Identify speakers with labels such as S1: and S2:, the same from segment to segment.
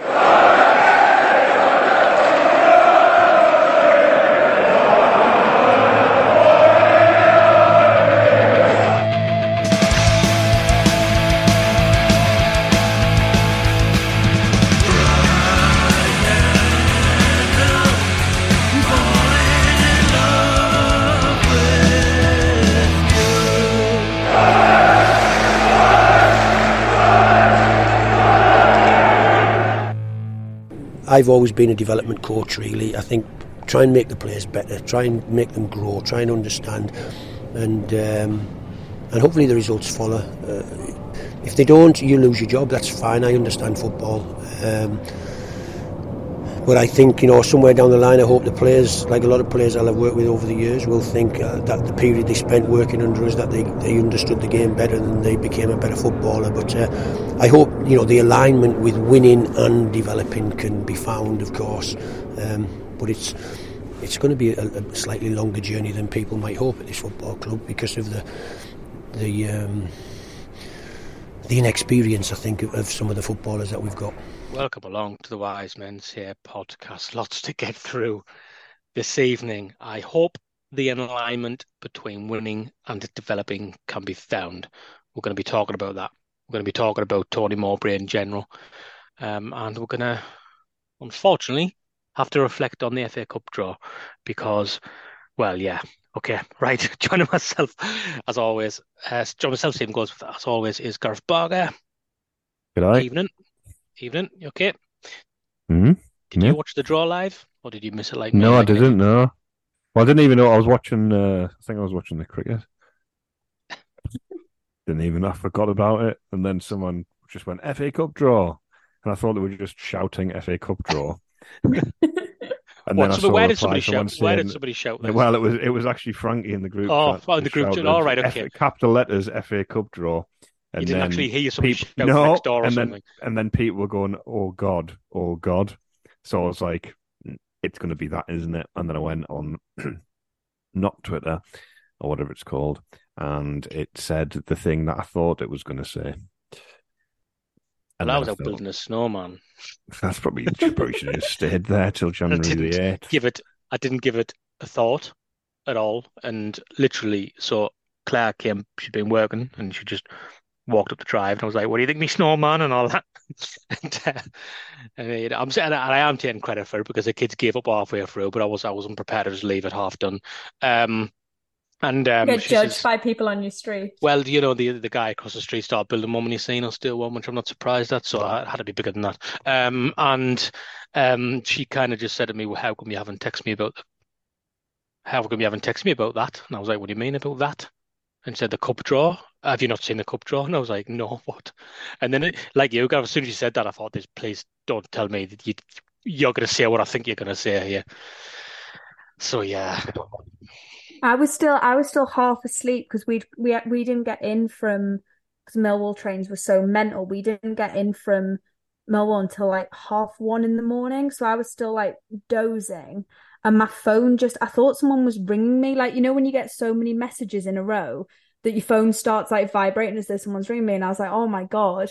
S1: Hurrah!
S2: I've always been a development coach, really. I think try and make the players better, try and make them grow, try and understand, and um, and hopefully the results follow. Uh, if they don't, you lose your job. That's fine. I understand football. Um, but I think, you know, somewhere down the line, I hope the players, like a lot of players I'll have worked with over the years, will think uh, that the period they spent working under us, that they, they understood the game better and they became a better footballer. But uh, I hope, you know, the alignment with winning and developing can be found, of course. Um, but it's it's going to be a, a, slightly longer journey than people might hope at this football club because of the the um, the inexperience, I think, of, of some of the footballers that we've got.
S3: Welcome along to the Wise Men Say podcast. Lots to get through this evening. I hope the alignment between winning and developing can be found. We're going to be talking about that. We're going to be talking about Tony Mowbray in general. Um, and we're going to, unfortunately, have to reflect on the FA Cup draw because, well, yeah, okay, right. Joining myself, as always, uh, joining myself, same goes, as always, is Gareth Barker.
S4: Good night.
S3: Evening. Evening. You okay?
S4: Mm-hmm.
S3: Did
S4: Yeah.
S3: you watch the draw live, or did you miss it like?
S4: No, I didn't. No. Well, I didn't even know I was watching. Uh, I think I was watching the cricket. didn't even. I forgot about it, and then someone just went FA Cup draw, and I thought they were just shouting FA Cup draw. And
S3: What,
S4: I
S3: where did somebody shout? Where did somebody shout? This?
S4: Well, it was it was actually Frankie in the group.
S3: Oh,
S4: chat
S3: oh, in the group
S4: shouted,
S3: All right,
S4: F-
S3: okay.
S4: capital letters FA Cup draw. And
S3: you didn't
S4: then
S3: actually hear shout
S4: no,
S3: next door or
S4: and then and then people were going, "Oh God, oh God." So I was like, mm, "It's going to be that, isn't it?" And then I went on, not Twitter or whatever it's called, and it said the thing that I thought it was going to say.
S3: Well,
S4: And
S3: I was out building a snowman.
S4: That's probably you probably should have stayed there till January the eighth.
S3: Give it. I didn't give it a thought at all, and literally, so Claire came. She'd been working, and she just walked up the drive, and I was like, "What do you think, me snowman?" and all that. and, uh, and it- I'm saying, and I am taking credit for it because the kids gave up halfway through, but I was I wasn't prepared to just leave it half done. Um, and um,
S5: get judged
S3: says-
S5: by people on your street.
S3: Well, you know, the the guy across the street started building one when he seen us do one, which I'm not surprised at. So I had to be bigger than that. Um, and um, she kind of just said to me, "Well, how come you haven't texted me about how come you haven't texted me about that?" And I was like, "What do you mean about that?" And she said, "The cup draw. Have you not seen the cup draw?" And I was like, "No, what?" And then, it, like you, as soon as you said that, I thought, "This, please don't tell me that you you're going to say what I think you're going to say here." So yeah,
S5: I was still I was still half asleep because we we we didn't get in from because Millwall trains were so mental. We didn't get in from Millwall until like half one in the morning, so I was still like dozing. And my phone just I thought someone was ringing me. Like you know when you get so many messages in a row that your phone starts like vibrating as though someone's ringing me, and I was like, oh my god.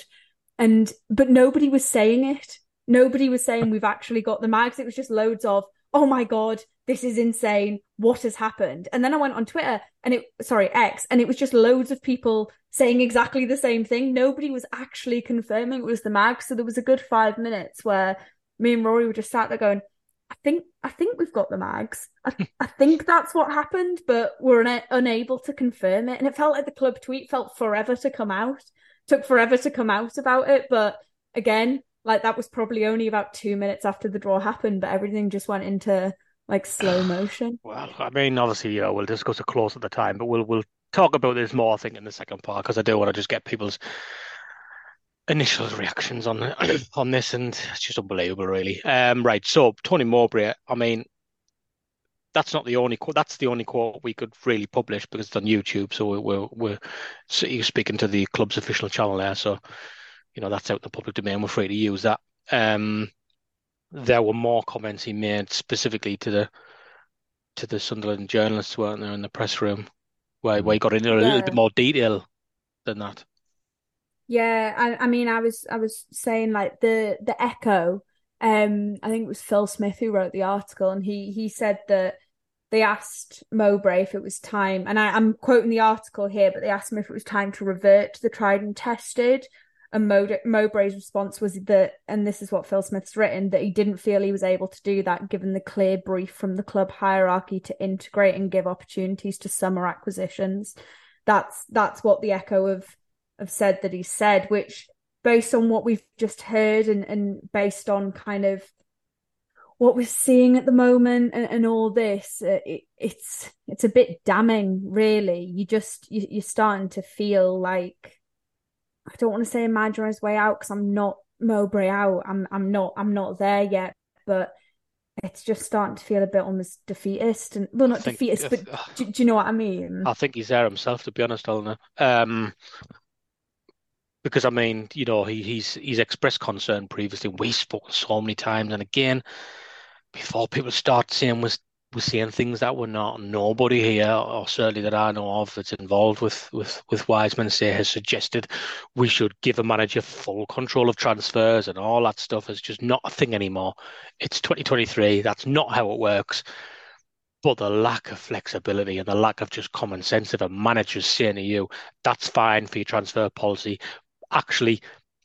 S5: And but nobody was saying it. Nobody was saying we've actually got the mags. It was just loads of oh my god, this is insane. What has happened? And then I went on Twitter and it, sorry, X, and it was just loads of people saying exactly the same thing. Nobody was actually confirming it was the mag. So there was a good five minutes where me and Rory were just sat there going, think, I think we've got the mags. I, I think that's what happened, but we're una- unable to confirm it. And it felt like the club tweet felt forever to come out, took forever to come out about it. But again, like that was probably only about two minutes after the draw happened, but everything just went into like slow motion.
S3: Well, I mean, obviously, you know, we'll discuss it close at the time, but we'll we'll talk about this more, I think, in the second part because I do want to just get people's initial reactions on on this, and it's just unbelievable, really. Um, right, so Tony Mowbray. I mean, that's not the only quote. That's the only quote we could really publish because it's on YouTube. So we're we're you're speaking to the club's official channel there. So you know that's out in the public domain. We're free to use that. Um, there were more comments he made specifically to the to the Sunderland journalists, weren't there, in the press room, where where he got into a little bit more detail than that.
S5: Yeah, I, I mean, I was I was saying like the the echo. Um, I think it was Phil Smith who wrote the article, and he he said that they asked Mowbray if it was time, and I, I'm quoting the article here, but they asked him if it was time to revert to the tried and tested. And Mowbray's response was that, and this is what Phil Smith's written, that he didn't feel he was able to do that given the clear brief from the club hierarchy to integrate and give opportunities to summer acquisitions. That's that's what the echo of have said that he said, which based on what we've just heard and, and based on kind of what we're seeing at the moment and, and all this, uh, it, it's it's a bit damning, really. You just you, you're starting to feel like I don't want to say imagine his way out because I'm not Mowbray out. I'm I'm not I'm not there yet, but it's just starting to feel a bit almost defeatist and well not think, defeatist, but do, do, you know what I mean?
S3: I think he's there himself, to be honest, Eleanor. Um, because I mean, you know, he, he's he's expressed concern previously. We've spoken so many times, and again, before people start saying was we're seeing things that we're not. Nobody here, or certainly that I know of, that's involved with with with Wiseman, say has suggested we should give a manager full control of transfers and all that stuff is just not a thing anymore. It's 2023. That's not how it works. But the lack of flexibility and the lack of just common sense of a manager saying to you, that's fine for your transfer policy. Actually,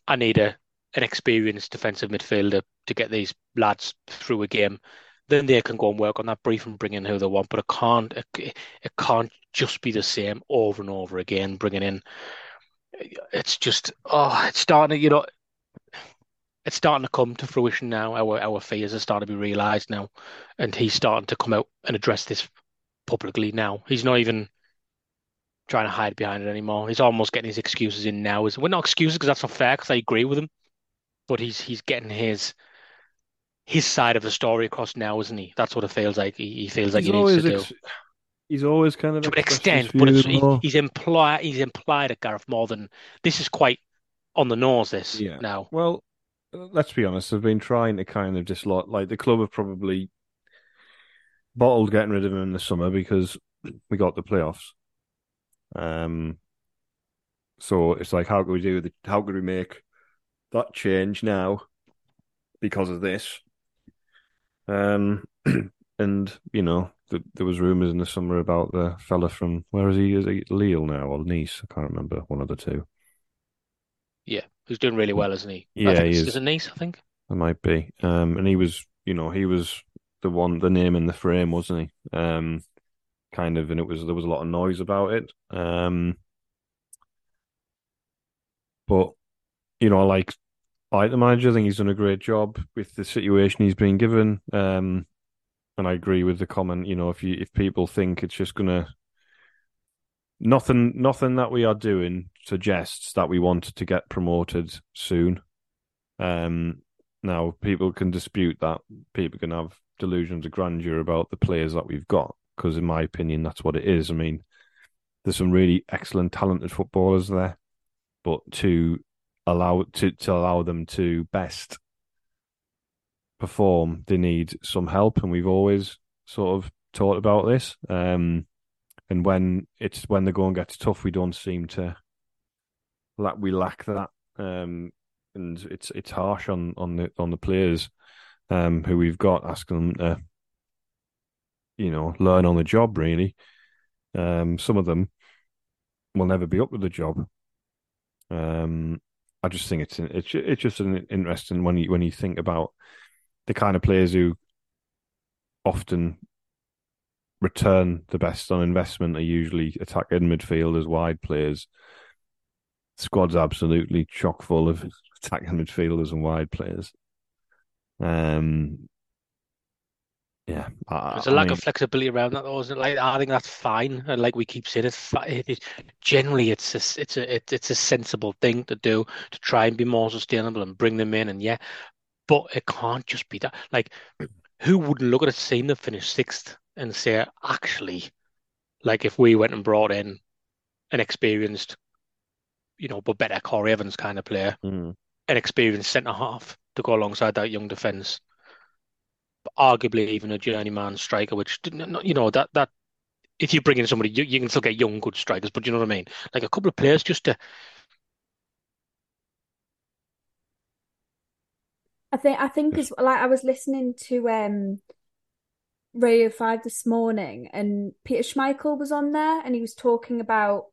S3: I need a an experienced defensive midfielder to get these lads through a game then they can go and work on that brief and bring in who they want. But it can't it, it can't just be the same over and over again. Bringing in, it's just oh, it's starting to you know, it's starting to come to fruition now. Our our fears are starting to be realised now, and he's starting to come out and address this publicly now. He's not even trying to hide behind it anymore. He's almost getting his excuses in now. Is We're not excuses because that's not fair. Because I agree with him, but he's he's getting his his side of the story across now, isn't he? That's what it feels like. He, he feels like he's he needs to ex- do.
S4: He's always kind of
S3: to an extent, but he, he's implied he's implied at Gareth more than this is quite on the nose. This yeah. now.
S4: Well, let's be honest. They've been trying to kind of dislodge. Like the club have probably bottled getting rid of him in the summer because we got the playoffs. Um. So it's like, how can we do the? How could we make that change now because of this? Um, and you know, the, there was rumours in the summer about the fella from where is he? Is he Lille now or Nice? I can't remember one of the two.
S3: Yeah, who's doing really well, isn't he?
S4: Yeah,
S3: he
S4: is.
S3: Is it Nice? I think
S4: it might be. Um, and he was, you know, he was the one, the name in the frame, wasn't he? Um, kind of, and it was there was a lot of noise about it. Um, but you know, I like I like the manager. I think he's done a great job with the situation he's been given. Um, and I agree with the comment. You know, if you if people think it's just gonna nothing nothing that we are doing suggests that we want to get promoted soon. Um, now people can dispute that. People can have delusions of grandeur about the players that we've got because, in my opinion, that's what it is. I mean, there's some really excellent, talented footballers there, but to allow to, to allow them to best perform, they need some help, and we've always sort of talked about this. Um, and when it's when the going gets tough, we don't seem to lack we lack that. Um, and it's it's harsh on on the on the players um, who we've got, asking them to you know learn on the job. Really, um, some of them will never be up with the job. Um, I just think it's it's it's just an interesting when you when you think about the kind of players who often return the best on investment are usually attacking midfielders, wide players. squad's absolutely chock full of attacking midfielders and wide players. Um, Yeah, I,
S3: There's a
S4: I
S3: lack
S4: mean,
S3: of flexibility around that, though. Isn't it? Like I think that's fine, and like we keep saying, it's it, it, generally it's a, it's a it, it's a sensible thing to do to try and be more sustainable and bring them in, and yeah, but it can't just be that. Like, who wouldn't look at a team that finished sixth and say, actually, like if we went and brought in an experienced, you know, but better Corry Evans kind of player,
S4: mm,
S3: an experienced centre half to go alongside that young defence, arguably even a journeyman striker, which you know that that if you bring in somebody, you, you can still get young good strikers, but you know what I mean, like a couple of players just to.
S5: I think I think as like I was listening to um Radio 5 this morning and Peter Schmeichel was on there and he was talking about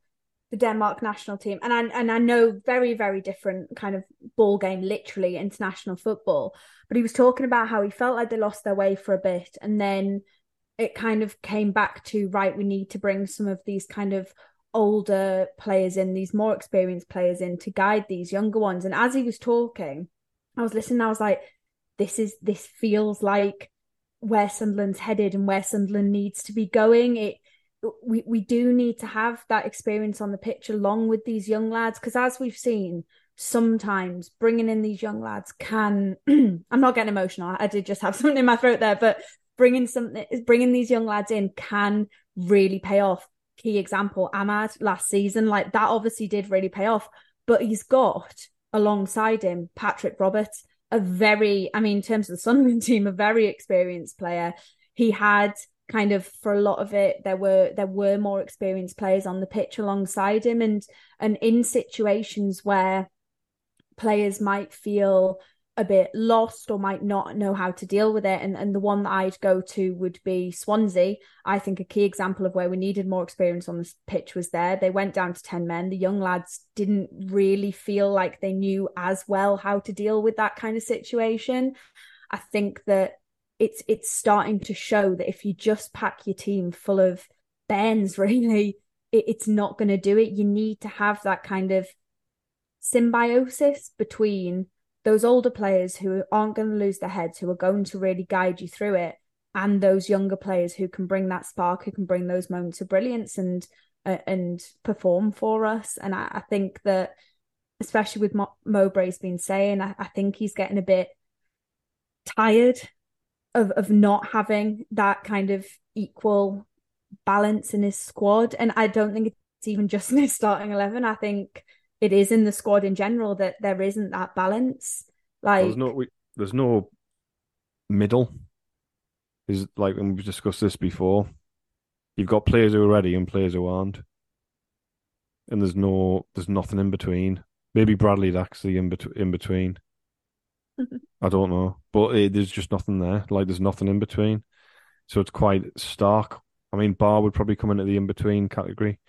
S5: the Denmark national team and I and I know very very different kind of ball game literally international football but he was talking about how he felt like they lost their way for a bit and then it kind of came back to right we need to bring some of these kind of older players in these more experienced players in to guide these younger ones and as he was talking I was listening I was like this is this feels like where Sunderland's headed and where Sunderland needs to be going. It we we do need to have that experience on the pitch along with these young lads because as we've seen sometimes bringing in these young lads can I'm not getting emotional I did just have something in my throat there but bringing something bringing these young lads in can really pay off key example Amad last season like that obviously did really pay off but he's got alongside him Patrick Roberts a very, I mean, in terms of the Sunderland team, a very experienced player. He had kind of for a lot of it, there were there were more experienced players on the pitch alongside him, and and in situations where players might feel a bit lost or might not know how to deal with it. And, and the one that I'd go to would be Swansea. I think a key example of where we needed more experience on the pitch was there. They went down to 10 men. The young lads didn't really feel like they knew as well how to deal with that kind of situation. I think that it's it's starting to show that if you just pack your team full of Bairns, really, it, it's not going to do it. You need to have that kind of symbiosis between those older players who aren't going to lose their heads, who are going to really guide you through it, and those younger players who can bring that spark, who can bring those moments of brilliance and uh, and perform for us. And I, I think that, especially with Mo- Mowbray's been saying, I, I think he's getting a bit tired of of not having that kind of equal balance in his squad. And I don't think it's even just in his starting eleven. I think it is in the squad in general that there isn't that balance. Like
S4: there's no there's no middle. Is like when we've discussed this before. You've got players who are ready and players who aren't, and there's no there's nothing in between. Maybe Bradley's actually in, bet- in between. I don't know, but it, there's just nothing there. Like there's nothing in between, so it's quite stark. I mean, Ba would probably come into the in between category.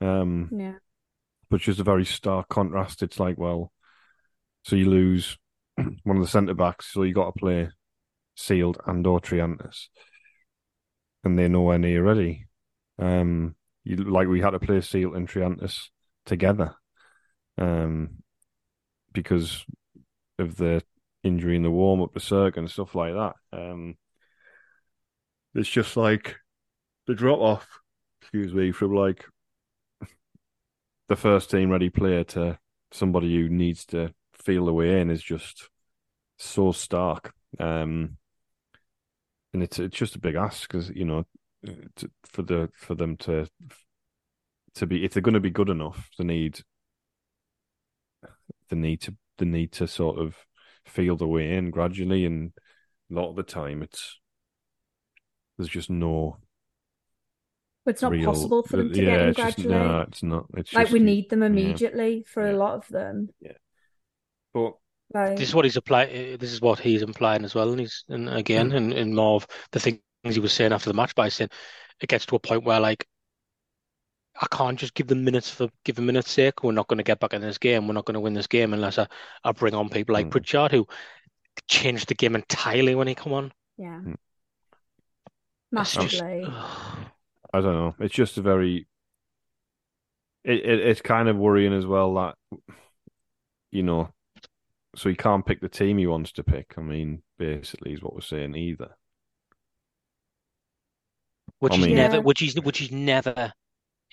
S4: Um,
S5: yeah,
S4: but just a very stark contrast. It's like, well, so you lose one of the centre backs, so you got to play Seelt and or Triantis, and they're nowhere near ready. Um, you like we had to play Seelt and Triantis together, um, because of the injury in the warm up to Cirque and stuff like that. Um, it's just like the drop off, excuse me, from like the first team ready player to somebody who needs to feel the way in is just so stark. Um, and it's it's just a big ask because you know to, for the for them to to be if they're going to be good enough, they need they need to they need to sort of feel the way in gradually, and a lot of the time it's there's just no
S5: it's not
S4: real,
S5: possible for them to
S4: yeah,
S5: get in
S4: it's just,
S5: gradually.
S4: no, it's not. It's
S5: like
S4: just,
S5: we need them
S4: yeah.
S5: immediately for
S4: Yeah.
S5: a lot of them.
S4: Yeah, but
S5: Like
S3: This is what he's applying. This is what he's implying as well, and he's and again, mm. and, and more of the things he was saying after the match by saying it gets to a point where like I can't just give them minutes for give them minutes' sake. We're not going to get back in this game. We're not going to win this game unless I, I bring on people like
S4: Mm.
S3: Pritchard who changed the game entirely when he come on.
S5: yeah,
S4: Mm.
S5: Massively.
S4: I don't know. It's just a very. It, it it's kind of worrying as well that, you know, so he can't pick the team he wants to pick. I mean, basically, is what we're saying either.
S3: which
S4: I
S3: is
S4: mean-
S3: never
S5: Yeah.
S3: which is which is never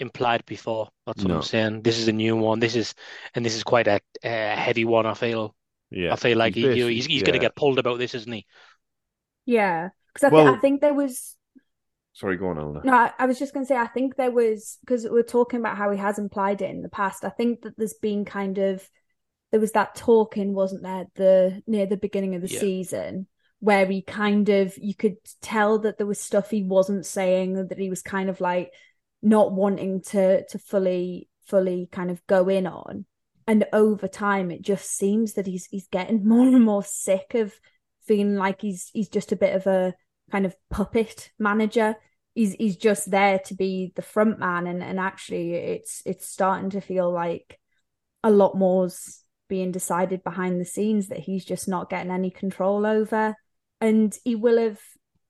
S3: implied before. That's what
S4: No.
S3: I'm saying. This is a new one. This is and this is quite a, a heavy one. I feel.
S4: Yeah,
S3: I feel like he,
S4: basically-
S3: he's he's going to get pulled about this, isn't he?
S5: Yeah, because I, thi-
S4: Well-
S5: I think there was
S4: Sorry, go on, Eleanor.
S5: no. I, I was just going to say I think there was because we're talking about how he has implied it in the past. I think that there's been kind of there was that talking, wasn't there, the near the beginning of the
S3: Yeah.
S5: season where he kind of you could tell that there was stuff he wasn't saying that he was kind of like not wanting to to fully fully kind of go in on. And over time it just seems that he's he's getting more and more sick of feeling like he's he's just a bit of a kind of puppet manager. He's he's just there to be the front man. And and actually it's it's starting to feel like a lot more's being decided behind the scenes that he's just not getting any control over. And he will have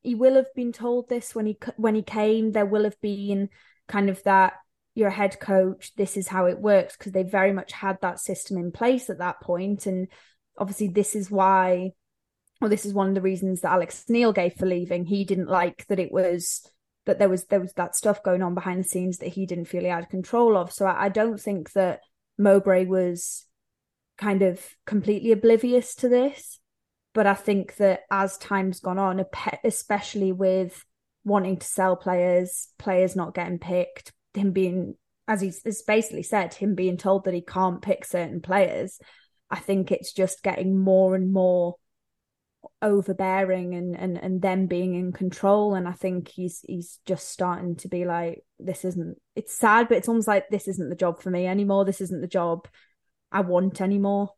S5: he will have been told this when he when he came. There will have been kind of that you're a head coach this is how it works because they very much had that system in place at that point and obviously this is why well this is one of the reasons that Alex Neil gave for leaving. He didn't like that it was that there was there was that stuff going on behind the scenes that he didn't feel he had control of. So I, I don't think that Mowbray was kind of completely oblivious to this but I think that as time's gone on, especially with wanting to sell players, players not getting picked, him being, as he's, he's basically said, him being told that he can't pick certain players, I think it's just getting more and more overbearing and and and them being in control and I think he's he's just starting to be like this isn't it's sad but it's almost like this isn't the job for me anymore this isn't the job I want anymore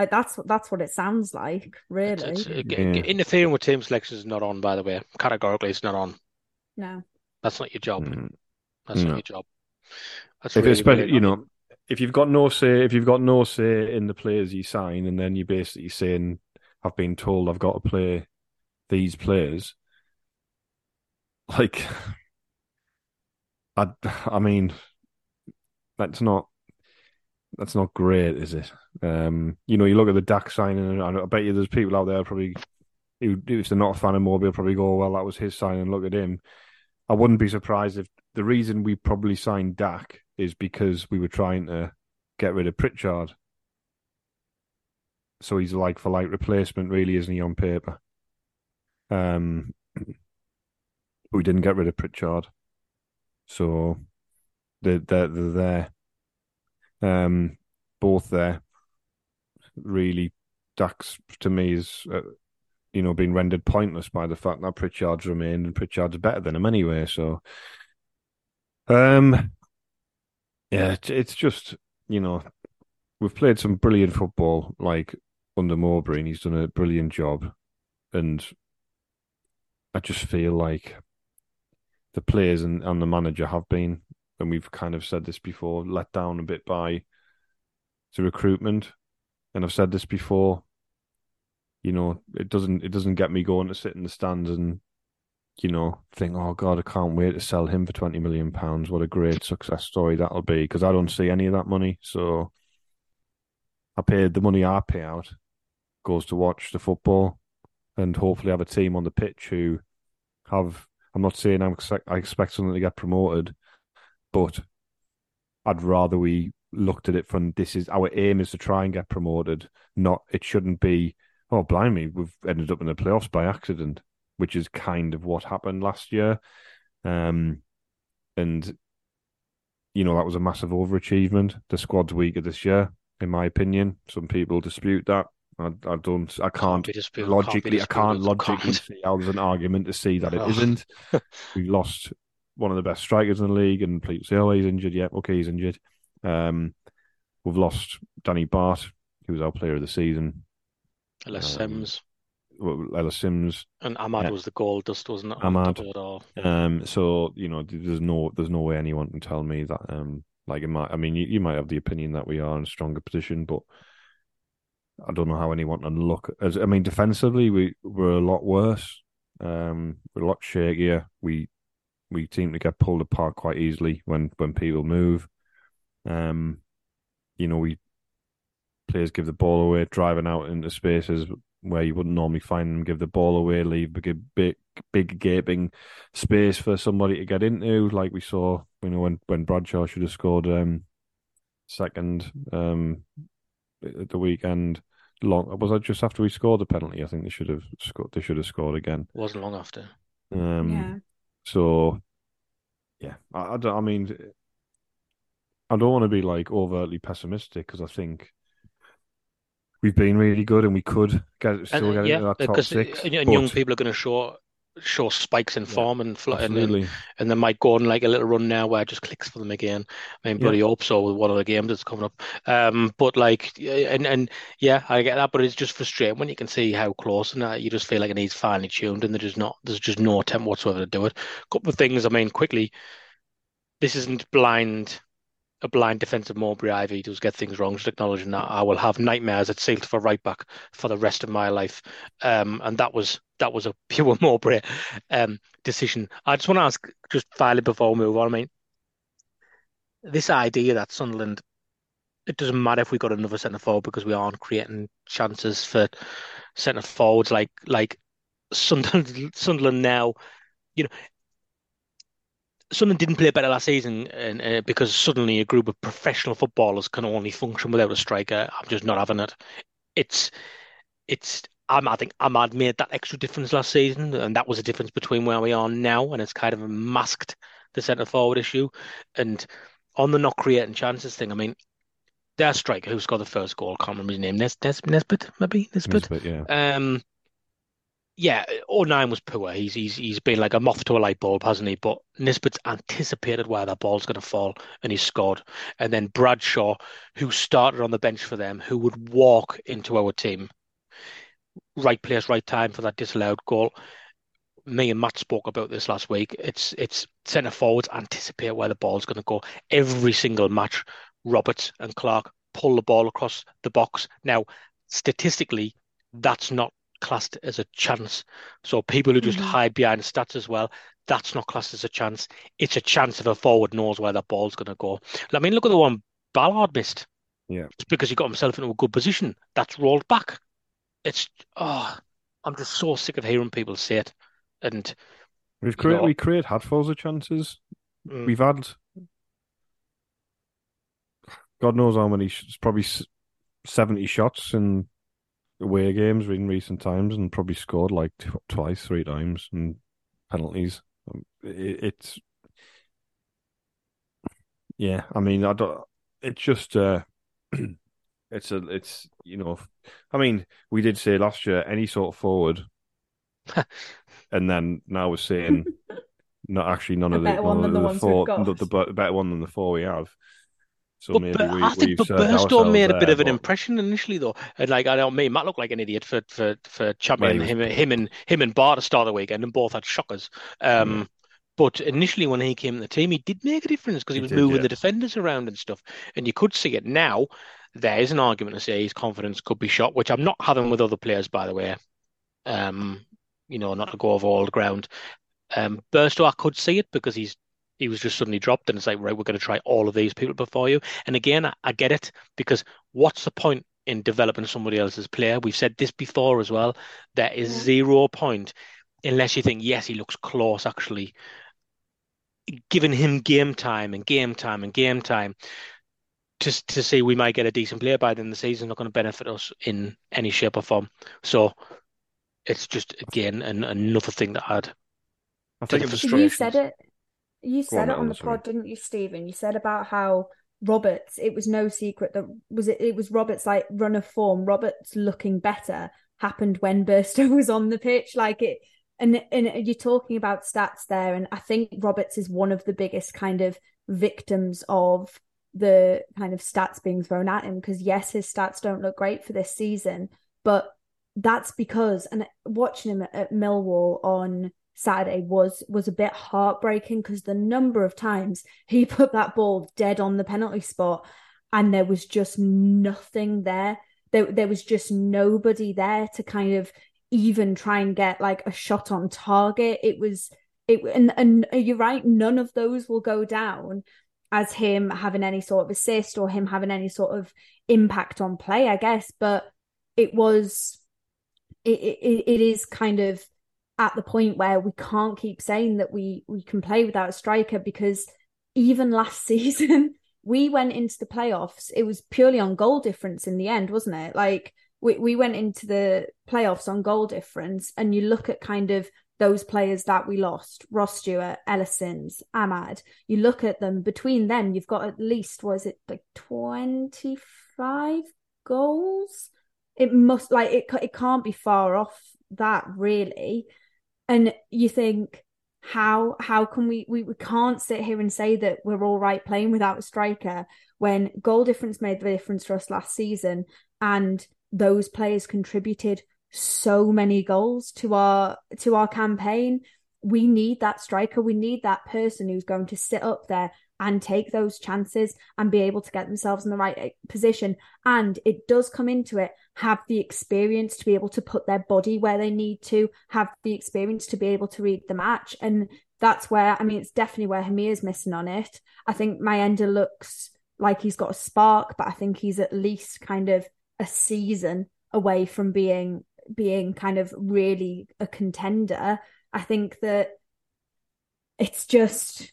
S5: like that's what that's what it sounds like, really.
S3: It's, it's,
S4: Yeah.
S3: Interfering with team selection is not on, by the way. Categorically, it's not on.
S5: No.
S3: That's not your job.
S4: Mm.
S3: That's
S4: No.
S3: not your job. That's
S4: If
S3: really,
S4: especially,
S3: really
S4: you know, if you've got no say, if you've got no say in the players you sign, and then you're basically saying, "I've been told I've got to play these players," like, I, I mean, that's not that's not great, is it? Um, you know, you look at the Dack signing, and I bet you there's people out there probably who, if they're not a fan of Mobile, probably go, "Well, that was his signing. Look at him." I wouldn't be surprised if the reason we probably signed Dack is because we were trying to get rid of Pritchard. So he's like for like replacement, really, isn't he, on paper? Um, we didn't get rid of Pritchard, so they're they're, they're there. Um, both there. Really, Dax to me is, uh, you know, being rendered pointless by the fact that Pritchard's remained and Pritchard's better than him anyway. So, um, yeah, it's, it's just you know, we've played some brilliant football like under Mowbray, and he's done a brilliant job, and I just feel like the players and, and the manager have been, and we've kind of said this before, let down a bit by the recruitment. And I've said this before, you know, it doesn't it doesn't get me going to sit in the stands and, you know, think, oh God, I can't wait to sell him for twenty million pounds. What a great success story that'll be. Because I don't see any of that money. So I paid the money I pay out goes to watch the football and hopefully have a team on the pitch who have I'm not saying I'm I expect something to get promoted, but I'd rather we looked at it from this is our aim is to try and get promoted. Not it shouldn't be oh blimey we've ended up in the playoffs by accident, which is kind of what happened last year. Um, and you know that was a massive overachievement. The squad's weaker this year, in my opinion. Some people dispute that. I, I don't. I can't
S3: disputed,
S4: logically.
S3: can't
S4: I can't logically
S3: can't.
S4: see how there's an argument to see that it
S3: Oh.
S4: isn't. we lost one of the best strikers in the league, and people say, "Oh, he's injured." Yeah, okay, he's injured. Um, we've lost Danny Batth, who was our player of the season.
S3: Ellis
S4: Um,
S3: Simms
S4: well, Ella Simms.
S3: and Amad
S4: yeah.
S3: was the gold dust, wasn't it?
S4: Amad.
S3: top of it all.
S4: Um, so you know, there's no, there's no way anyone can tell me that. Um, like it might. I mean, you, you might have the opinion that we are in a stronger position, but I don't know how anyone can look. As I mean, defensively, we we're a lot worse. Um, we're a lot shakier. We we seem to get pulled apart quite easily when when people move. Um, you know, we players give the ball away, driving out into spaces where you wouldn't normally find them, give the ball away, leave big, big, big gaping space for somebody to get into, like we saw, you know, when when Bradshaw should have scored um, second um, at the weekend. Long was that just after we scored the penalty? I think they should have scored. They should have scored again.
S3: It wasn't long after.
S4: Um,
S5: Yeah.
S4: So, yeah, I, I, don't, I mean, I don't want to be like overtly pessimistic because I think we've been really good and we could get still
S3: And,
S4: get
S3: yeah,
S4: into that top six.
S3: and,
S4: but-
S3: young people are going to show show spikes in form and, fl- and and
S4: absolutely,
S3: and they might go on like a little run now where it just clicks for them again. I mean,
S4: Yeah.
S3: bloody hope so with one of the games that's coming up. Um, but like, and and yeah, I get that, but it's just frustrating when you can see how close and that you just feel like it needs finely tuned, and there's not, there's just no attempt whatsoever to do it. A couple of things. I mean, quickly, this isn't blind. A blind defensive Mowbray Ivy does get things wrong. Just acknowledging that I will have nightmares at Seelt for right back for the rest of my life, um, and that was that was a pure Mowbray um, decision. I just want to ask, just finally before we move on. I mean, this idea that Sunderland, it doesn't matter if we got another centre forward because we aren't creating chances for centre forwards like like Sunderland. Sunderland now, you know. Sunderland didn't play better last season, and uh, because suddenly a group of professional footballers can only function without a striker. I'm just not having it. It's, it's. I'm, I think Amad made that extra difference last season, and that was a difference between where we are now, and it's kind of masked the centre forward issue. And on the not creating chances thing, I mean, their striker who scored the first goal, I can't remember his name, Nes, Nes, Nesbitt, maybe Nesbitt.
S4: Nisbet, yeah.
S3: Um, yeah, all O'Nien was poor. He's he's he's been like a moth to a light bulb, hasn't he? But Nisbet's anticipated where that ball's going to fall, and he scored. And then Bradshaw, who started on the bench for them, who would walk into our team, right place, right time for that disallowed goal. Me and Matt spoke about this last week. It's it's centre forwards anticipate where the ball's going to go. Every single match, Roberts and Clarke pull the ball across the box. Now, statistically, that's not classed as a chance. So people who just
S5: Mhm.
S3: hide behind stats as well, that's not classed as a chance. It's a chance if a forward knows where that ball's going to go. I mean, look at the one Ballard missed.
S4: Yeah.
S3: It's because he got himself into a good position. That's rolled back. It's oh, I'm just so sick of hearing people say it. And
S4: We've created we create handfuls of chances.
S3: mm,
S4: We've had God knows how many, it's probably seventy shots in away games in recent times, and probably scored like tw twice, three times, and penalties. Um, It, it's yeah. I mean, I don't. It's just uh, it's a. It's you know. I mean, we did say last year any sort of forward, and then now we're saying not actually none
S5: A
S4: of the
S5: better one
S4: none
S5: than
S4: of
S5: the
S4: the four,
S5: got.
S4: the, the better one than the four we have. So
S3: but,
S4: we,
S3: I think but
S4: ourselves
S3: made a bit
S4: there,
S3: of an
S4: but-
S3: impression initially, though. And like I don't mean Matt looked like an idiot for for for championing
S4: Well,
S3: him him and him and Ba to start the weekend, and both had shockers. Um, But initially, when he came to the team, he did make a difference because he
S4: He
S3: was
S4: did,
S3: moving
S4: yeah.
S3: the defenders around and stuff. And you could see it now. There is an argument to say his confidence could be shot, which I'm not having with other players, by the way. Um, you know, not to go over all the ground. Um, Burstow, I could see it because he's he was just suddenly dropped, and it's like, right, we're going to try all of these people before you. And again, I, I get it because what's the point in developing somebody else's player? We've said this before as well. There is
S5: Yeah.
S3: zero point unless you think, yes, he looks close, actually. Giving him game time and game time and game time to to see we might get a decent player by the end of the season, not going to benefit us in any shape or form. So it's just again an, another thing that I'd
S4: I
S3: to
S4: think
S3: the
S4: it's
S5: You said it. You said
S4: on,
S5: it on the pod, didn't you, Stephen? You said about how Roberts. It was no secret that was it. It was Roberts' like run of form. Roberts looking better happened when Burstow was on the pitch. Like it, and and you're talking about stats there, and I think Roberts is one of the biggest kind of victims of the kind of stats being thrown at him because yes, his stats don't look great for this season, but that's because and watching him at, at Millwall on Saturday was was a bit heartbreaking because the number of times he put that ball dead on the penalty spot and there was just nothing there. There there was just nobody there to kind of even try and get like a shot on target. It was it and and you're right, none of those will go down. as him having any sort of assist or him having any sort of impact on play, I guess. But it was, it, it, it is kind of at the point where we can't keep saying that we we can play without a striker because even last season we went into the playoffs. It was purely on goal difference in the end, wasn't it? Like we we went into the playoffs on goal difference, and you look at kind of those players that we lost, Ross Stewart, Ellis Simms, Amad, you look at them between them, you've got at least, was it like 25 goals? It must like it it can't be far off that really. And you think, how how can we, we we can't sit here and say that we're all right playing without a striker when goal difference made the difference for us last season and those players contributed so many goals to our to our campaign. We need that striker. We need that person who's going to sit up there and take those chances and be able to get themselves in the right eh, position. And it does come into it, have the experience to be able to put their body where they need to, have the experience to be able to read the match. And that's where, I mean, it's definitely where Hemir's missing on it. I think Mayenda looks like he's got a spark, but I think he's at least kind of a season away from being being kind of really a contender. I think that it's just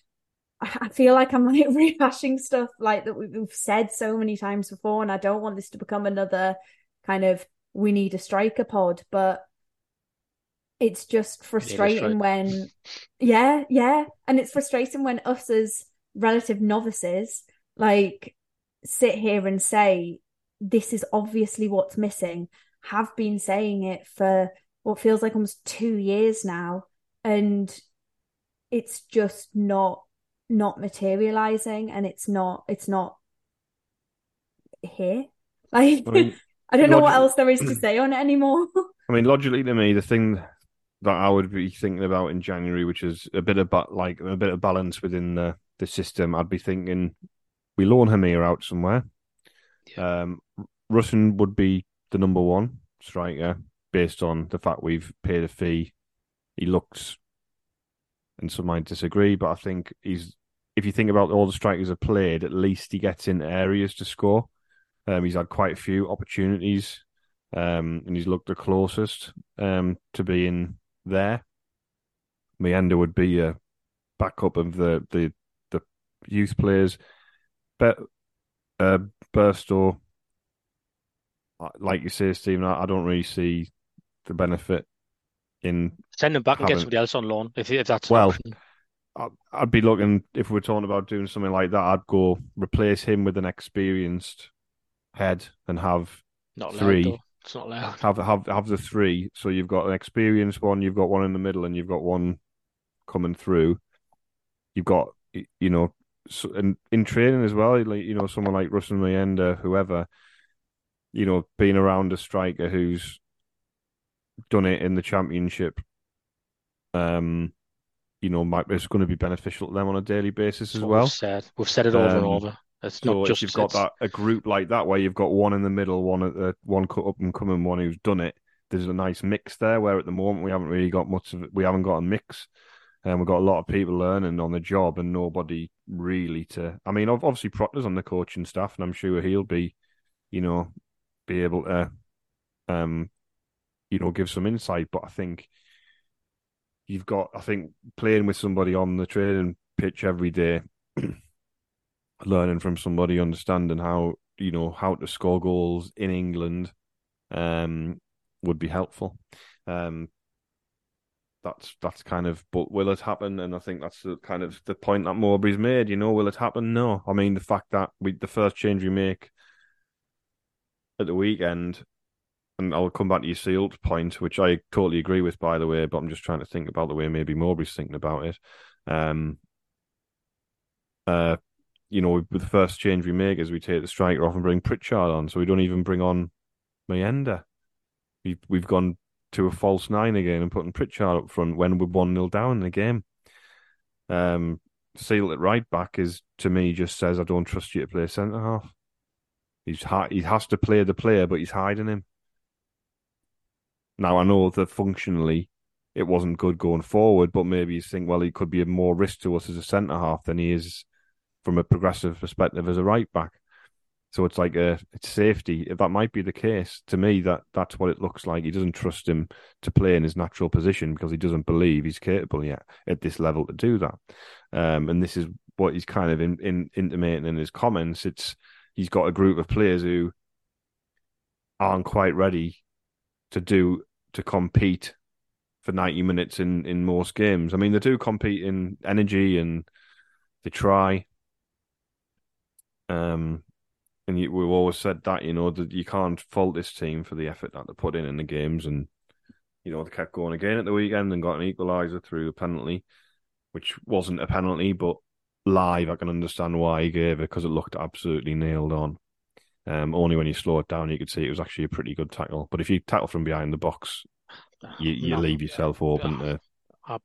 S5: I feel like I'm like rehashing stuff like that we've said so many times before, and I don't want this to become another kind of we need a striker pod, but it's just frustrating when yeah, yeah. And it's frustrating when us as relative novices like sit here and say this is obviously what's missing have been saying it for what feels like almost two years now, and it's just not not materializing, and it's not it's not here. Like I, mean, I don't know what else there is to say on it anymore.
S4: I mean, logically to me, the thing that I would be thinking about in January, which is a bit of but like a bit of balance within the the system, I'd be thinking we loan Hemir out somewhere. Yeah. Um, Rusyn would be the number one striker based on the fact we've paid a fee. He looks, and some might disagree, but I think he's. If you think about all the strikers have played, at least he gets in areas to score. Um, he's had quite a few opportunities, um, and he's looked the closest um, to being there. Mayenda would be a backup of the the the youth players, but uh, Burstow like you say, Stephen, I, I don't really see the benefit in
S3: send him back having... and get somebody else on loan if, if that's
S4: well. I'd be looking if we're talking about doing something like that. I'd go replace him with an experienced head and have
S3: not
S4: three.
S3: Loud, it's not loud.
S4: Have have have the three. So you've got an experienced one, you've got one in the middle, and you've got one coming through. You've got you know, and in training as well, like you know, someone like Rusyn Mayenda, whoever you know, being around a striker who's done it in the championship, um, you know, might it's going to be beneficial to them on a daily basis as well.
S3: We've said we've said it over um, and over. It's so not just
S4: you've got that a group like that where you've got one in the middle, one at the one up and coming, one who's done it. There's a nice mix there. Where at the moment we haven't really got much of it. We haven't got a mix, and we've got a lot of people learning on the job and nobody really to. I mean, obviously Proctor's on the coaching staff, and I'm sure he'll be, you know, be able to, um, you know, give some insight. But I think you've got, I think, playing with somebody on the training pitch every day, learning from somebody, understanding how you know how to score goals in England, um, would be helpful. Um, that's that's kind of but will it happen and i think that's the kind of the point that mowbray's made you know will it happen no i mean the fact that we the first change we make at the weekend, and I'll come back to your Seelt point, which I totally agree with, by the way. But I'm just trying to think about the way maybe Mowbray's thinking about it. Um, uh, you know, with the first change we make is we take the striker off and bring Pritchard on, so we don't even bring on Mayenda. We've we've gone to a false nine again and putting Pritchard up front when we're one 0 down in the game. Um, Seelt at right back is to me just says I don't trust you to play centre half. He's he has to play the player, but he's hiding him. Now I know that functionally it wasn't good going forward, but maybe you think, well, he could be a more risk to us as a centre half than he is from a progressive perspective as a right back. So it's like a it's safety. If that might be the case, to me that that's what it looks like. He doesn't trust him to play in his natural position because he doesn't believe he's capable yet at this level to do that. Um, and this is what he's kind of in, in, intimating in his comments. It's he's got a group of players who aren't quite ready to do to compete for 90 minutes in in most games. I mean, they do compete in energy and they try. Um, and you, we've always said that you know that you can't fault this team for the effort that they put in in the games, and you know they kept going again at the weekend and got an equaliser through a penalty, which wasn't a penalty, but live I can understand why he gave it because it looked absolutely nailed on. Um, only when you slow it down, you could see it was actually a pretty good tackle. But if you tackle from behind the box, you, you no. leave yourself open to.
S3: I,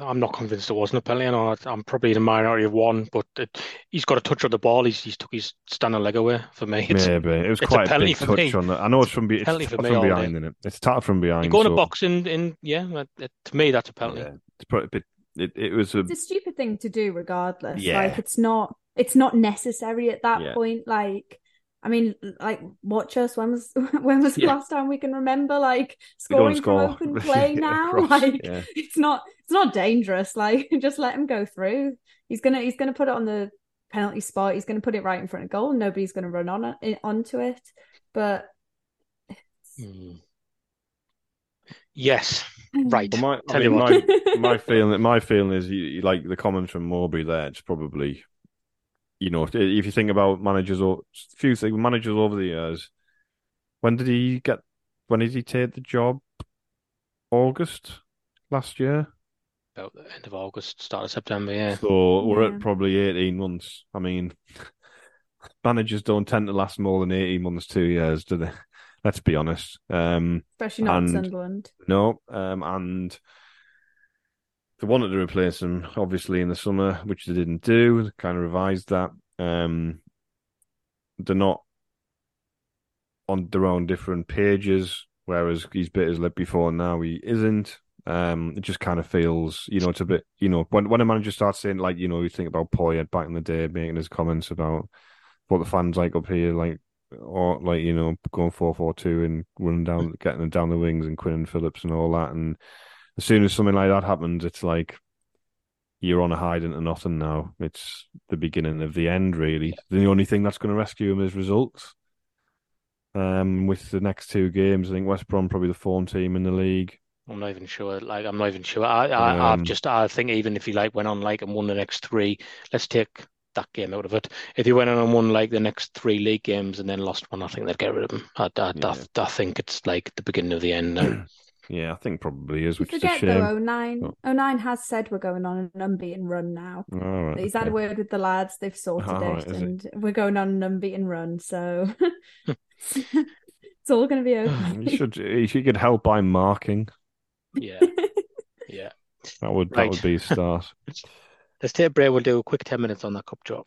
S3: am not convinced it wasn't a penalty. I know I'm probably in the minority of one, but it, he's got a touch on the ball. He's, he's took his standing leg away for me.
S4: It's, Maybe it was quite a, a big touch me. on that. I know it's from, be, it's penalty from behind, isn't it? It's tackled from behind. You
S3: go in so... a box in, in yeah. It, to me, that's a penalty. Yeah,
S4: it's probably a bit, it, it was a...
S5: It's a stupid thing to do, regardless. Yeah. Like it's not, it's not necessary at that yeah. point. Like I mean, like watch us. When was when was the yeah. last time we can remember like scoring score. from open play now? Cross, like yeah. it's not it's not dangerous. Like just let him go through. He's gonna he's gonna put it on the penalty spot. He's gonna put it right in front of goal. Nobody's gonna run on it onto it. But
S3: mm. yes, right.
S4: Well, my, Tell I mean, you what. my, my feeling my feeling is you, you like the comments from Mowbray there. It's probably you know, if, if you think about managers or few things, managers over the years, when did he get? When did he take the job? August last year.
S3: About the end of August, start of September. Yeah.
S4: So we're yeah. at probably eighteen months. I mean, managers don't tend to last more than eighteen months, two years, do they? Let's be honest. Um,
S5: Especially not and, Sunderland.
S4: No, um, and they wanted to replace him, obviously, in the summer, which they didn't do. They kind of revised that. Um, they're not on their own different pages, whereas he's bit his lip before, now he isn't. Um, it just kind of feels, you know, it's a bit, you know, when when a manager starts saying like, you know, you think about Poyet back in the day making his comments about what the fans like up here, like, or like you know, going four four two and running down, getting them down the wings and Quinn and Phillips and all that, and as soon as something like that happens, it's like you're on a hide into nothing now. It's the beginning of the end, really. The only thing that's going to rescue him is results. Um, with the next two games, I think West Brom probably the form team in the league.
S3: I'm not even sure. Like, I'm not even sure. I, I, um, I've just, I think even if he like went on like and won the next three, let's take that game out of it. If he went on and won like the next three league games and then lost one, I think they'd get rid of him. I, I, yeah. I, I think it's like the beginning of the end now.
S4: Yeah, I think probably is, which
S5: forget,
S4: is a shame. Though,
S5: O'Nien, oh. O'Nien has said we're going on an unbeaten run now.
S4: Right,
S5: He's okay. had a word with the lads, they've sorted oh, it, and it? we're going on an unbeaten run. So it's all going to be okay.
S4: you should, you should get help by marking.
S3: Yeah, yeah.
S4: That would right. that would be a start.
S3: Let's take a break. We'll do a quick ten minutes on that cup drop.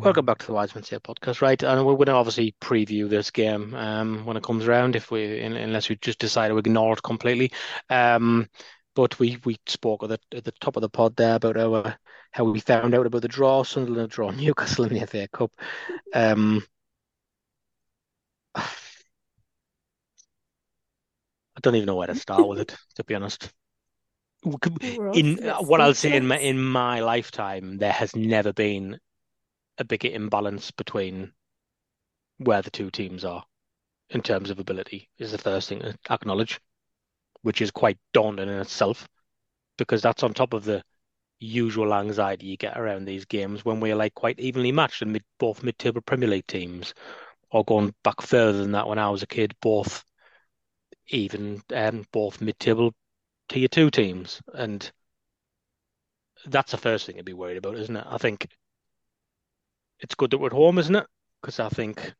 S3: Welcome back to the Wise Men Say podcast, right? And we're going to obviously preview this game um, when it comes around, if we, unless we just decide to ignore it completely. Um, but we we spoke at the at the top of the pod there about our how we found out about the draw, Sunderland draw Newcastle in the FA Cup. Um, I don't even know where to start with it, to be honest. In what I'll say in my in my lifetime, there has never been a bigger imbalance between where the two teams are in terms of ability. Is the first thing to acknowledge which is quite daunting in itself because that's on top of the usual anxiety you get around these games when we're like quite evenly matched and mid, both mid-table Premier League teams or going back further than that when I was a kid both even um, both mid-table tier two teams and that's the first thing to be worried about isn't it I think it's good that we're at home isn't it because I think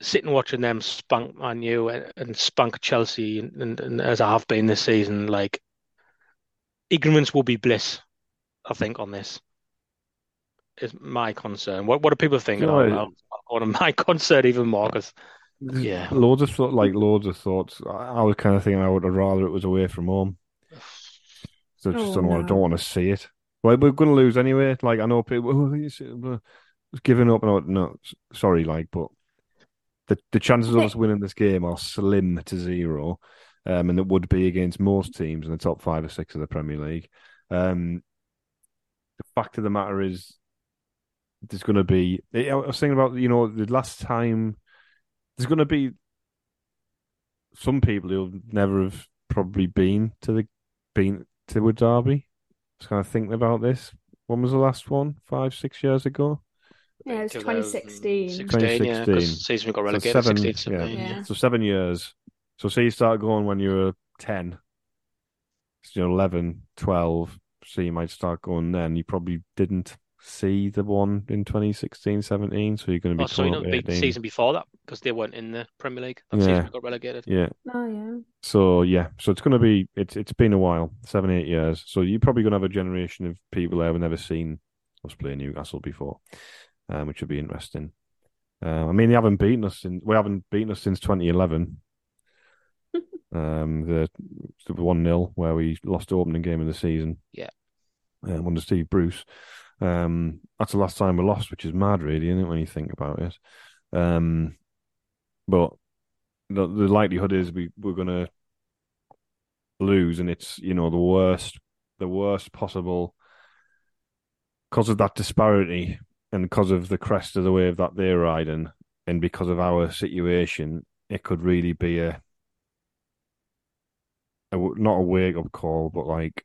S3: sitting watching them spunk Man U and, and spunk Chelsea, and, and, and, as I have been this season, like ignorance will be bliss. I think on this is my concern. What what do people think? Know, I'll, my concern even more because yeah,
S4: loads of thought, like loads of thoughts. I, I was kind of thinking I would have rather it was away from home. So I just oh, don't no. want. I don't want to see it. Well, we're going to lose anyway. Like I know people oh, giving up. No, no, sorry, like, but the the chances of us winning this game are slim to zero, um, and it would be against most teams in the top five or six of the Premier League. Um, the fact of the matter is, there's going to be. I was thinking about you know the last time. There's going to be some people who'll never have probably been to the been to the Derby. I was kind of thinking about this. When was the last one? Five, six years ago.
S5: Yeah, it was 2016.
S3: 2016, yeah, because season we got relegated. So seven, 16,
S4: yeah. yeah. So seven years. So say you start going when you were 10, you know, 11, 12, so you might start going then. You probably didn't see the one in 2016, 17, so you're going to be oh, so
S3: the season before that because they weren't in the Premier League. That yeah. season got relegated.
S4: Yeah.
S5: Oh yeah.
S4: So yeah, so it's going to be it's it's been a while, seven eight years. So you're probably going to have a generation of people there who've never seen us play Newcastle before um, which would be interesting. Uh, I mean, they haven't beaten us since we haven't beaten us since 2011. um, the the one 0 where we lost the opening game of the season.
S3: Yeah,
S4: um, under Steve Bruce. Um, that's the last time we lost, which is mad, really, isn't it? When you think about it. Um, but the, the likelihood is we we're gonna lose, and it's you know the worst, the worst possible because of that disparity and because of the crest of the wave that they're riding, and because of our situation, it could really be a, a not a wake up call, but like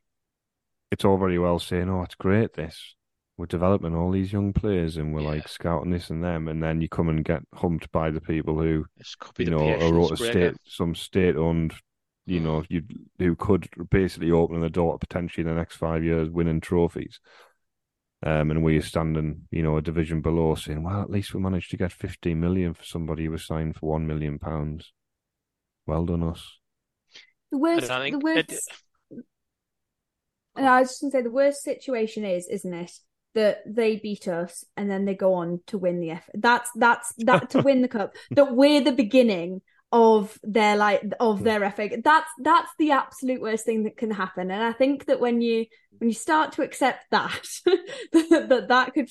S4: it's all very well saying, "Oh, it's great this." We're developing all these young players, and we're yeah. like scouting this and them, and then you come and get humped by the people who, you know, are state some state-owned you know, you who could basically open the door to potentially in the next five years winning trophies. Um, and we're standing, you know, a division below, saying, "Well, at least we managed to get 15 million for somebody who was signed for one million pounds. Well done, us."
S5: The worst, the worst. It... I was just gonna say the worst situation is, isn't it, that they beat us and then they go on to win the F. That's that's that to win the cup. That we're the beginning of their like of their FA. That's that's the absolute worst thing that can happen. And I think that when you when you start to accept that that that could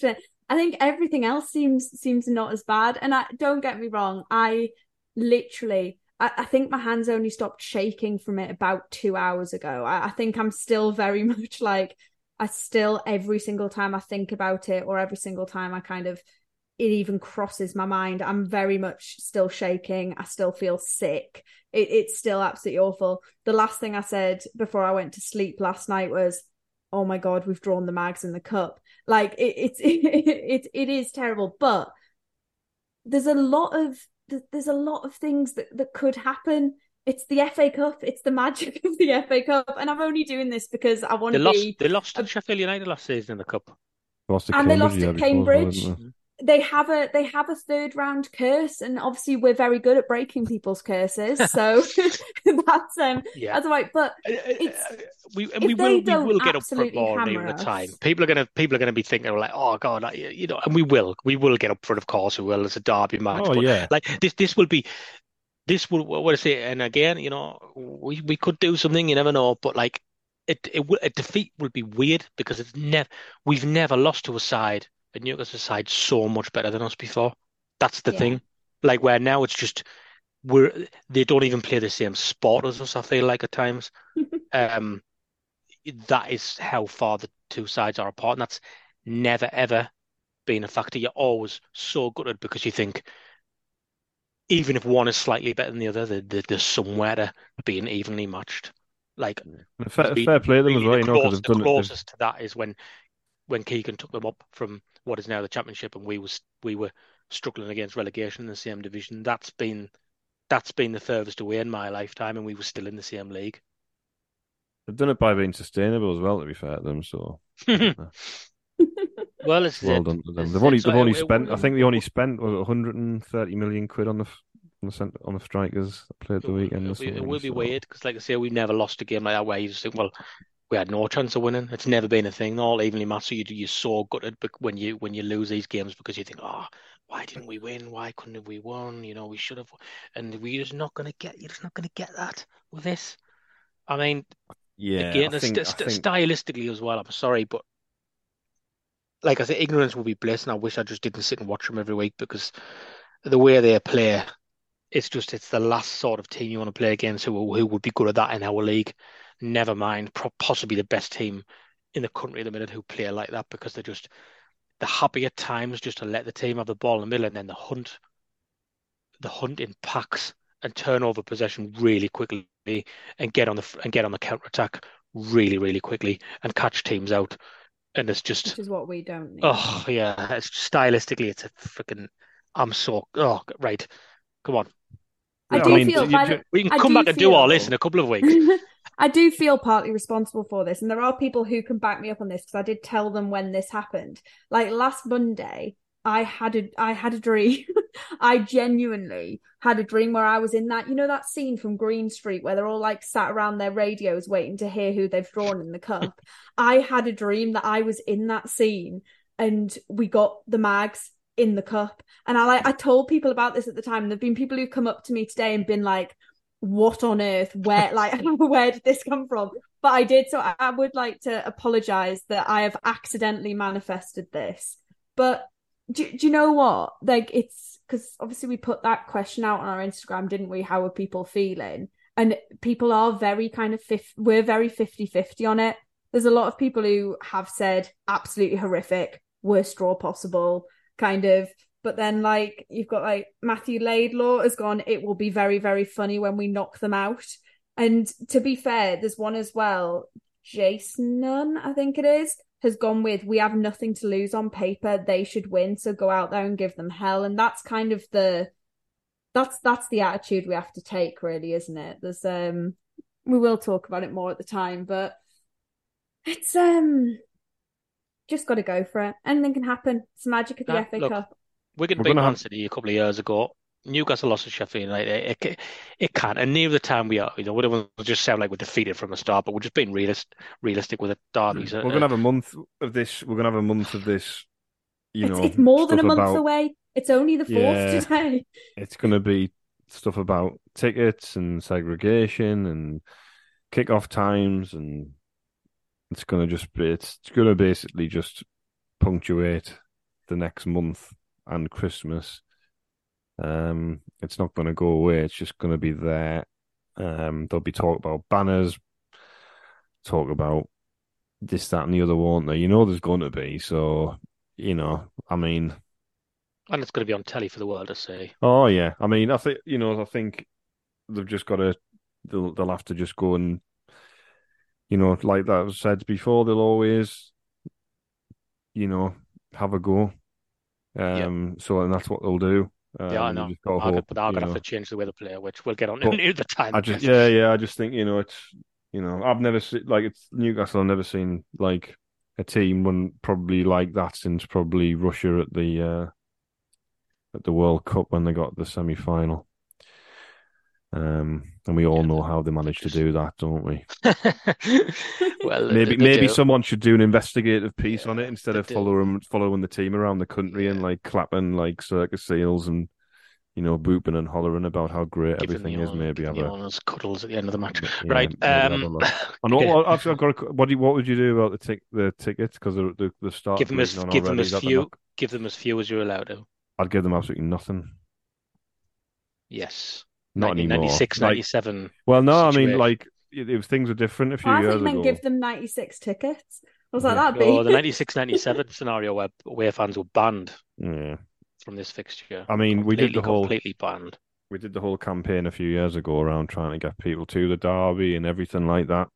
S5: I think everything else seems seems not as bad. And I don't get me wrong, I literally I, I think my hands only stopped shaking from it about two hours ago. I, I think I'm still very much like I still every single time I think about it or every single time I kind of it even crosses my mind. I'm very much still shaking. I still feel sick. It, it's still absolutely awful. The last thing I said before I went to sleep last night was, "Oh my god, we've drawn the mags in the cup." Like it, it's it, it, it is terrible. But there's a lot of there's a lot of things that that could happen. It's the FA Cup. It's the magic of the FA Cup, and I'm only doing this because I want
S3: they
S5: to
S3: lost,
S5: be.
S3: They lost to Sheffield United last season in the cup.
S4: Lost
S5: and they lost at Cambridge they have a they have a third round curse, and obviously we're very good at breaking people's curses. So that's um yeah. that's right. But uh, uh, it's uh,
S3: we and we will we will get up front more near the time. People are gonna people are gonna be thinking like, oh god, you know, and we will we will get up front. Of course, we will as a derby match.
S4: Oh
S3: but
S4: yeah,
S3: like this this will be this would what I say, and again, you know, we we could do something. You never know, but like it it a defeat would be weird because it's never we've never lost to a side, a Newcastle side, so much better than us before. That's the
S5: Yeah.
S3: thing. Like where now it's just we're they don't even play the same sport as us. I feel like at times. um, that is how far the two sides are apart, and that's never ever been a factor. You're always so gutted because you think even if one is slightly better than the other, there, there- there's somewhere to being evenly matched. Like
S4: fair,
S3: Really-
S4: fair play to them as well,
S3: the
S4: you know, because
S3: close- the
S4: done it.
S3: closest to that is when when Keegan took them up from what is now the championship, and we was we were struggling against relegation in the same division. That's been that's been the furthest away in my lifetime, and we were still in the same league.
S4: They've done it by being sustainable as well. To be fair to them, so
S3: well, it's
S4: well
S3: it-
S4: done to them.
S3: it's
S4: They've only they've only spent. I think they only spent was 130 million quid on the f- on the on the strikers that played the weekend.
S3: It, will- it will be
S4: so-
S3: weird because, like I say, we've never lost a game like that where you just think, well, we had no chance of winning. It's never been a thing. All evenly matched. So you you're so gutted when you when you lose these games because you think, oh, why didn't we win? Why couldn't have we won? You know, we should have. And we're just not gonna get. You're just not gonna get that with this. I mean,
S4: Yeah,
S3: again,
S4: I think,
S3: st- st-
S4: think
S3: stylistically as well. I'm sorry, but like I said, ignorance will be bliss, and I wish I just didn't sit and watch them every week because the way they play, it's just it's the last sort of team you want to play against who who would be good at that in our league. Never mind, possibly the best team in the country at the minute who play like that because they're just they're happy at times just to let the team have the ball in the middle and then the hunt, the hunt in packs and turn over possession really quickly and get on the and get on the counter attack really really quickly and catch teams out. And it's just
S5: which is what we don't need.
S3: Oh yeah, it's stylistically, it's a freaking. I'm so. Oh right, come on.
S5: I
S4: Yeah,
S5: do
S4: I mean,
S5: feel
S4: you-
S5: by
S4: you-
S3: We can
S5: I
S3: come back and do all this in a couple of weeks.
S5: I do feel partly responsible for this, and there are people who can back me up on this because I did tell them when this happened. Like last Monday, I had a I had a dream. I genuinely had a dream where I was in that you know that scene from Green Street where they're all like sat around their radios waiting to hear who they've drawn in the cup. I had a dream that I was in that scene and we got the mags in the cup. And I like I told people about this at the time. There've been people who've come up to me today and been like, "What on earth? Where like where did this come from?" But I did, so I, I would like to apologize that I have accidentally manifested this. But do, do you know what? Like it's because obviously we put that question out on our Instagram, didn't we? How are people feeling? And people are very kind of we're very 50-50 on it. There's a lot of people who have said absolutely horrific, worst draw possible, kind of. But then, like, you've got like Matthew Laidlaw has gone, it will be very, very funny when we knock them out. And to be fair, there's one as well, Jason Nunn, I think it is, has gone with, we have nothing to lose on paper. They should win. So go out there and give them hell. And that's kind of the, that's, that's the attitude we have to take, really, isn't it? There's, um, we will talk about it more at the time, but it's, um, just got to go for it. Anything can happen. It's the magic of the
S3: Nah,
S5: FA
S3: look,
S5: Cup.
S3: Wigan
S4: We're
S3: beat
S4: gonna
S3: Man
S4: have-
S3: City a couple of years ago. Newcastle lost to Sheffield United. It, it, it can't. And near the time we are, you know, we don't just sound like we're defeated from the start, but we're just being realist, realistic with the derbies.
S4: We're gonna have a uh, month of this. We're gonna have a month of this. You
S5: it's,
S4: know,
S5: it's more than a month
S4: about-
S5: away. It's only the fourth
S4: Yeah.
S5: today.
S4: It's gonna be stuff about tickets and segregation and kick-off times, and it's gonna just be. It's gonna basically just punctuate the next month and Christmas. Um, it's not gonna go away. It's just gonna be there. Um, there'll be talk about banners, talk about this, that, and the other, won't there? You know, there's going to be. So, you know, I mean,
S3: and it's going to be on telly for the world to see.
S4: oh yeah, I mean, I think you know, I think they've just got to. They'll they'll have to just go and, you know, like that was said before. They'll always, you know, have a go. Um. So, and that's what they'll do. Um,
S3: yeah, I know.
S4: just gotta
S3: I could-
S4: hope,
S3: but I'm going to
S4: know.
S3: have to change the way they play, which we'll get on
S4: But
S3: near the time.
S4: I just yeah yeah I just think you know it's you know I've never seen like it's Newcastle I've never seen like a team run probably like that since probably Russia at the uh at the World Cup when they got the semi final. Um, and we all
S3: Yeah,
S4: know how they managed to do that, don't we?
S3: well,
S4: Maybe maybe
S3: do.
S4: someone should do an investigative piece on it instead of
S3: do.
S4: following following the team around the country and like clapping like circus seals and you know, whooping and hollering about how great
S3: Giving
S4: everything is. Maybe have a
S3: cuddles at the end of the match.
S4: yeah,
S3: right.
S4: maybe have a
S3: Um.
S4: And what, I've, I've got. A, what do you, What would you do about the tic, the tickets because the the, the start
S3: give them as give them as few give them as few as you're allowed to.
S4: I'd give them absolutely nothing.
S3: Yes.
S4: Not anymore.
S3: 96,
S4: Like,
S3: 97.
S4: well, no, I mean,
S3: situation.
S4: like if if things were different a few
S5: I
S4: years
S5: think men
S4: ago.
S5: give them 96 tickets. I was like,
S4: Yeah.
S5: that'd be.
S3: Or the 96 97 scenario where away fans were banned
S4: yeah,
S3: from this fixture.
S4: I mean, we did the whole
S3: completely banned.
S4: we did the whole campaign a few years ago around trying to get people to the derby and everything like that.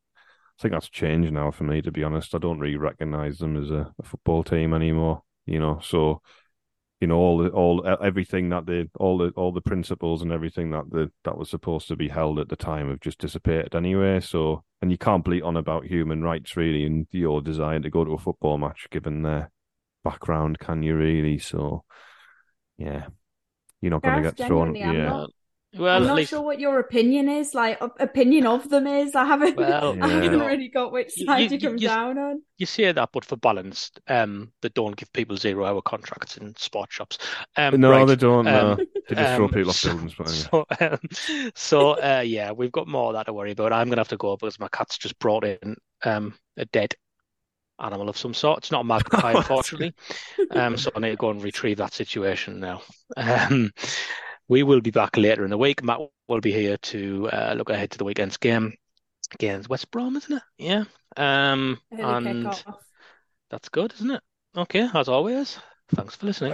S4: I think that's changed now for me, to be honest. I don't really recognise them as a, a football team anymore. You know, so you know all the all everything that the all the all the principles and everything that the that was supposed to be held at the time have just dissipated anyway. So and you can't bleat on about human rights really and your desire to go to a football match given their background, can you really? So yeah, you're not going to get thrown. Yeah.
S5: not-
S3: Well,
S5: I'm not
S3: least
S5: sure what your opinion is, like opinion of them is. I haven't,
S3: Well,
S5: I haven't
S3: know,
S5: really got which side
S3: you-
S5: you, come
S3: you-
S5: down on.
S3: you say that, but for balance, um, they don't give people zero hour contracts in sports shops. Um,
S4: No,
S3: right.
S4: they don't. No.
S3: Um,
S4: They just throw
S3: um,
S4: people off
S3: so-
S4: buildings. But anyway.
S3: So, um, so uh, yeah, we've got more of that to worry about. I'm gonna have to go because my cat's just brought in um, a dead animal of some sort. It's not a magpie, unfortunately. Um, so I need to go and retrieve that situation now. We will be back later in the week. Matt will be here to uh, look ahead to the weekend's game against West Brom, isn't it? Yeah. Um, and that's good, isn't it? Okay, as always. Thanks for listening.